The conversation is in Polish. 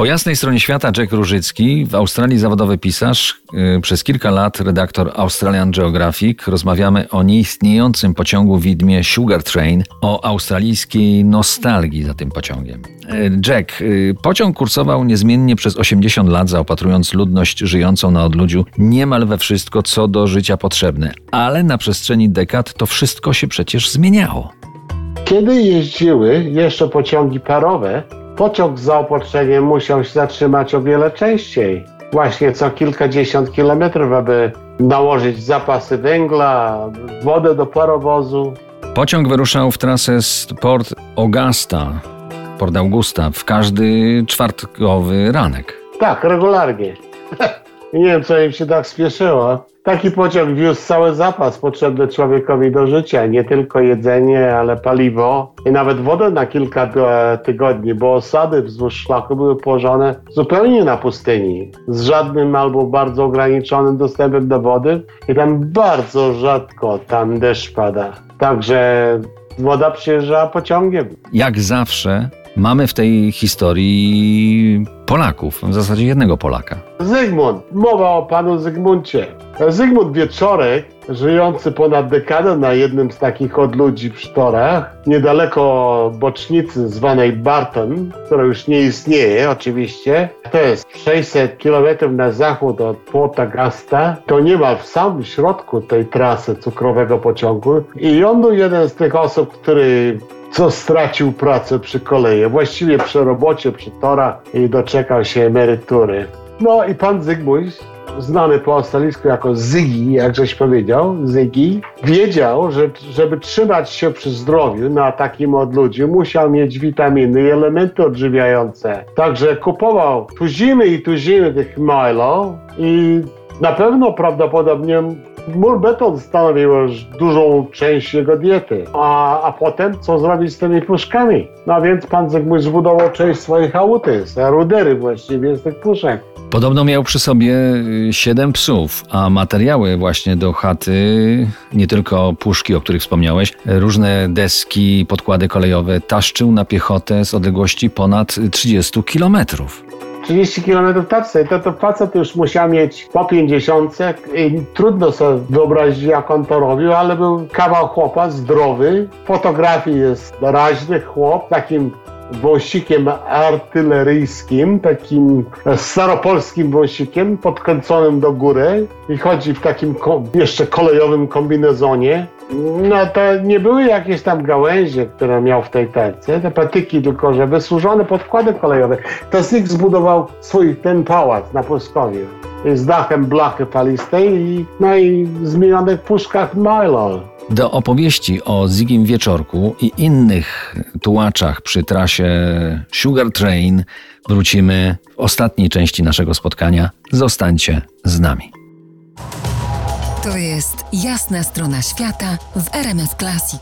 Po jasnej stronie świata Jack Różycki, w Australii zawodowy pisarz, yy, przez kilka lat redaktor Australian Geographic. Rozmawiamy o nieistniejącym pociągu widmie Sugar Train, o australijskiej nostalgii za tym pociągiem. Yy, Jack, yy, pociąg kursował niezmiennie przez 80 lat, zaopatrując ludność żyjącą na odludziu niemal we wszystko, co do życia potrzebne. Ale na przestrzeni dekad to wszystko się przecież zmieniało. Kiedy jeździły jeszcze pociągi parowe, pociąg z zaopatrzeniem musiał się zatrzymać o wiele częściej. Właśnie co kilkadziesiąt kilometrów, aby nałożyć zapasy węgla, wodę do parowozu. Pociąg wyruszał w trasę z Port Augusta, Port Augusta, w każdy czwartkowy ranek. Tak, regularnie. Nie wiem, co im się tak spieszyło. Taki pociąg wiózł cały zapas potrzebny człowiekowi do życia, nie tylko jedzenie, ale paliwo i nawet wodę na kilka tygodni, bo osady wzdłuż szlaku były położone zupełnie na pustyni, z żadnym albo bardzo ograniczonym dostępem do wody i tam bardzo rzadko tam deszcz pada. Także woda przyjeżdżała pociągiem. Jak zawsze mamy w tej historii Polaków, w zasadzie jednego Polaka. Zygmunt, mowa o panu Zygmuncie. Zygmunt Wieczorek, żyjący ponad dekadę na jednym z takich odludzi przy torach, niedaleko bocznicy zwanej Barton, która już nie istnieje oczywiście. To jest 600 km na zachód od Port Augusta. To niemal w samym środku tej trasy cukrowego pociągu. I on był jeden z tych osób, który co stracił pracę przy kolei, właściwie przy robocie, przy torach i doczekał się emerytury. No i pan Zygmunt, znany po australijsku jako Zygi, jak żeś powiedział, Zygi, wiedział, że żeby trzymać się przy zdrowiu na takim odludziu, musiał mieć witaminy i elementy odżywiające. Także kupował tuziny i tuziny tych Milo i na pewno prawdopodobnie Mur beton stanowił już dużą część jego diety. A, a potem co zrobić z tymi puszkami? No więc pan Zygmunt zbudował część swoich auty, rudery właściwie z tych puszek. Podobno miał przy sobie y, siedem psów, a materiały właśnie do chaty, nie tylko puszki, o których wspomniałeś, różne deski, podkłady kolejowe taszczył na piechotę z odległości ponad 30 kilometrów. 30 km tacy, to, to facet już musiał mieć po 50 i trudno sobie wyobrazić, jak on to robił, ale był kawał chłopa, zdrowy. Fotografii jest raźny chłop, takim wąsikiem artyleryjskim, takim staropolskim wąsikiem podkręconym do góry i chodzi w takim jeszcze kolejowym kombinezonie. No to nie były jakieś tam gałęzie, które miał w tej terce, te patyki, tylko że wysłużone podkłady kolejowe. To z nich zbudował swój ten pałac na Płoskowie z dachem blachy palistej i, no i zmienionych puszkach Milo. Do opowieści o Zigim Wieczorku i innych tułaczach przy trasie Sugar Train wrócimy w ostatniej części naszego spotkania. Zostańcie z nami. To jest jasna strona świata w RMS Classic.